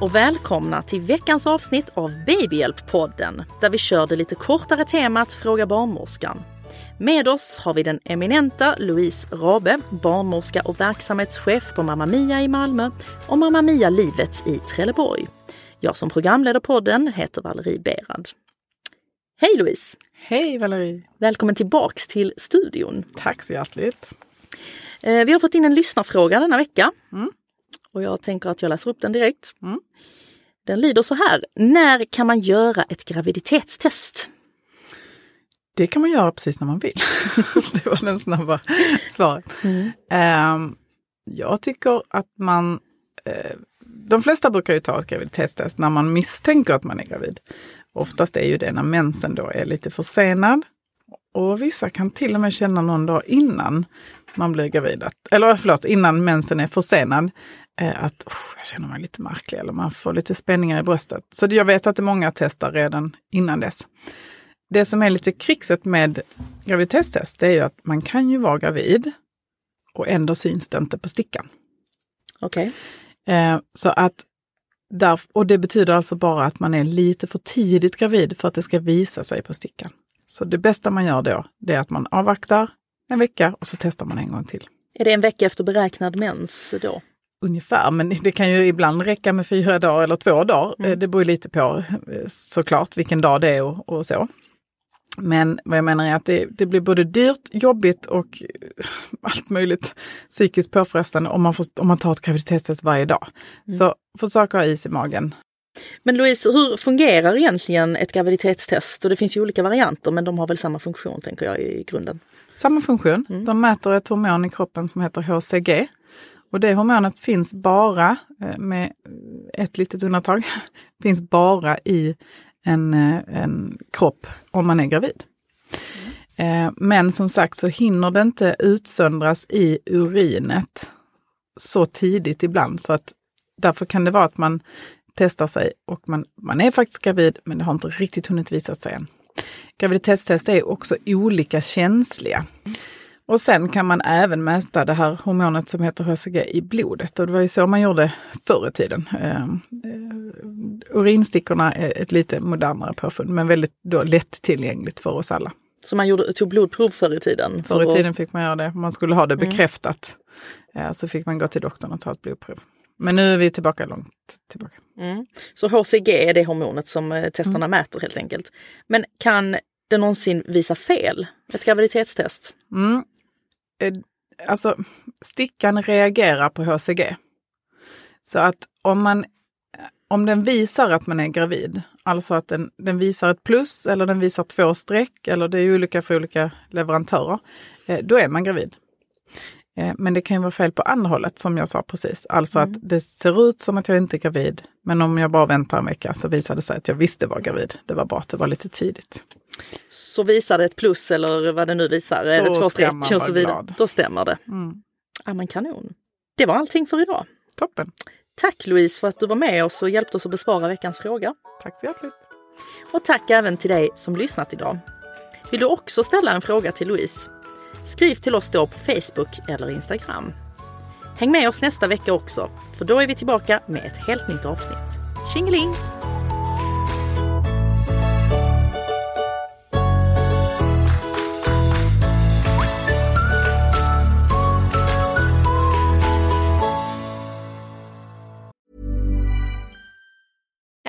och välkomna till veckans avsnitt av Babyhjälp-podden där vi kör det lite kortare temat Fråga barnmorskan. Med oss har vi den eminenta Louise Rabe, barnmorska och verksamhetschef på Mamma Mia i Malmö och Mamma Mia Livet i Trelleborg. Jag som programleder podden heter Valerie Berad. Hej Louise! Hej Valerie! Välkommen tillbaks till studion. Tack så hjärtligt! Eh, Vi har fått in en lyssnarfråga denna vecka. Och jag tänker att jag läser upp den direkt. Mm. Den lyder så här. När kan man göra ett graviditetstest? Det kan man göra precis när man vill. det var den snabba svaret. Ehm, jag tycker att man... eh, de flesta brukar ju ta ett graviditetstest när man misstänker att man är gravid. Oftast är ju det när mensen då är lite försenad. Och vissa kan till och med känna någon dag innan man blir gravid, eller förlåt, innan mensen är försenad, att "Oh, jag känner mig lite märklig eller man får lite spänningar i bröstet. Så jag vet att det är många testar redan innan dess. Det som är lite krixet med graviditetstest, det är ju att man kan ju vara gravid och ändå syns det inte på stickan. Okej. Eh, så att där, och det betyder alltså bara att man är lite för tidigt gravid för att det ska visa sig på stickan. Så det bästa man gör då, det är att man avvaktar en vecka och så testar man en gång till. Är det en vecka efter beräknad mens då? Ungefär, men det kan ju ibland räcka med fyra dagar eller två dagar. Eh, Det beror lite på eh, såklart vilken dag det är och, och så. Men vad jag menar är att det, det blir både dyrt, jobbigt och eh, allt möjligt psykiskt påfrestande om man, får, om man tar ett graviditetstest varje dag. Så försök ha is i magen. Men Louise, hur fungerar egentligen ett graviditetstest? Och det finns ju olika varianter men de har väl samma funktion tänker jag i grunden. Samma funktion. De mäter ett hormon i kroppen som heter HCG. Och det hormonet finns bara, eh, med ett litet undantag, finns bara i en, eh, en kropp om man är gravid. Mm. Men som sagt så hinner det inte utsöndras i urinet så tidigt ibland så att därför kan det vara att man testar sig och man, man är faktiskt gravid men det har inte riktigt hunnit visa sig än. Graviditetstest är också olika känsliga. Och sen kan man även mäta det här hormonet som heter HCG i blodet. Och det var ju så man gjorde förr i tiden. Eh, eh, urinstickorna är ett lite modernare påfund men väldigt då lättillgängligt för oss alla. Så man gjorde, tog blodprov förr i tiden? för Förr i tiden fick man göra det. Om man skulle ha det bekräftat eh, så fick man gå till doktorn och ta ett blodprov. Men nu är vi tillbaka långt tillbaka. Mm. Så HCG är det hormonet som eh, testarna mäter helt enkelt. Men kan det någonsin visa fel? Ett graviditetstest? Mm. Eh, Alltså, stickan reagerar på HCG. Så att om, man, om den visar att man är gravid, alltså att den, den visar ett plus eller den visar två streck, eller det är olika för olika leverantörer, eh, då är man gravid. Eh, men det kan ju vara fel på andra hållet som jag sa precis. Alltså mm. att det ser ut som att jag inte är gravid. Men om jag bara väntar en vecka så visar det sig att jag visste var gravid. Det var bara att det var lite tidigt. Så visar det ett plus eller vad det nu visar, Då eller två streck och så vidare. Glad. Då stämmer det. Mm. Ja men kanon. Det var allting för idag. Toppen. Tack Louise för att du var med oss och hjälpte oss att besvara veckans fråga. Tack så hjärtligt. Och tack även till dig som lyssnat idag. Vill du också ställa en fråga till Louise? Skriv till oss då på Facebook eller Instagram. Häng med oss nästa vecka också, för då är vi tillbaka med ett helt nytt avsnitt. Tjingeling!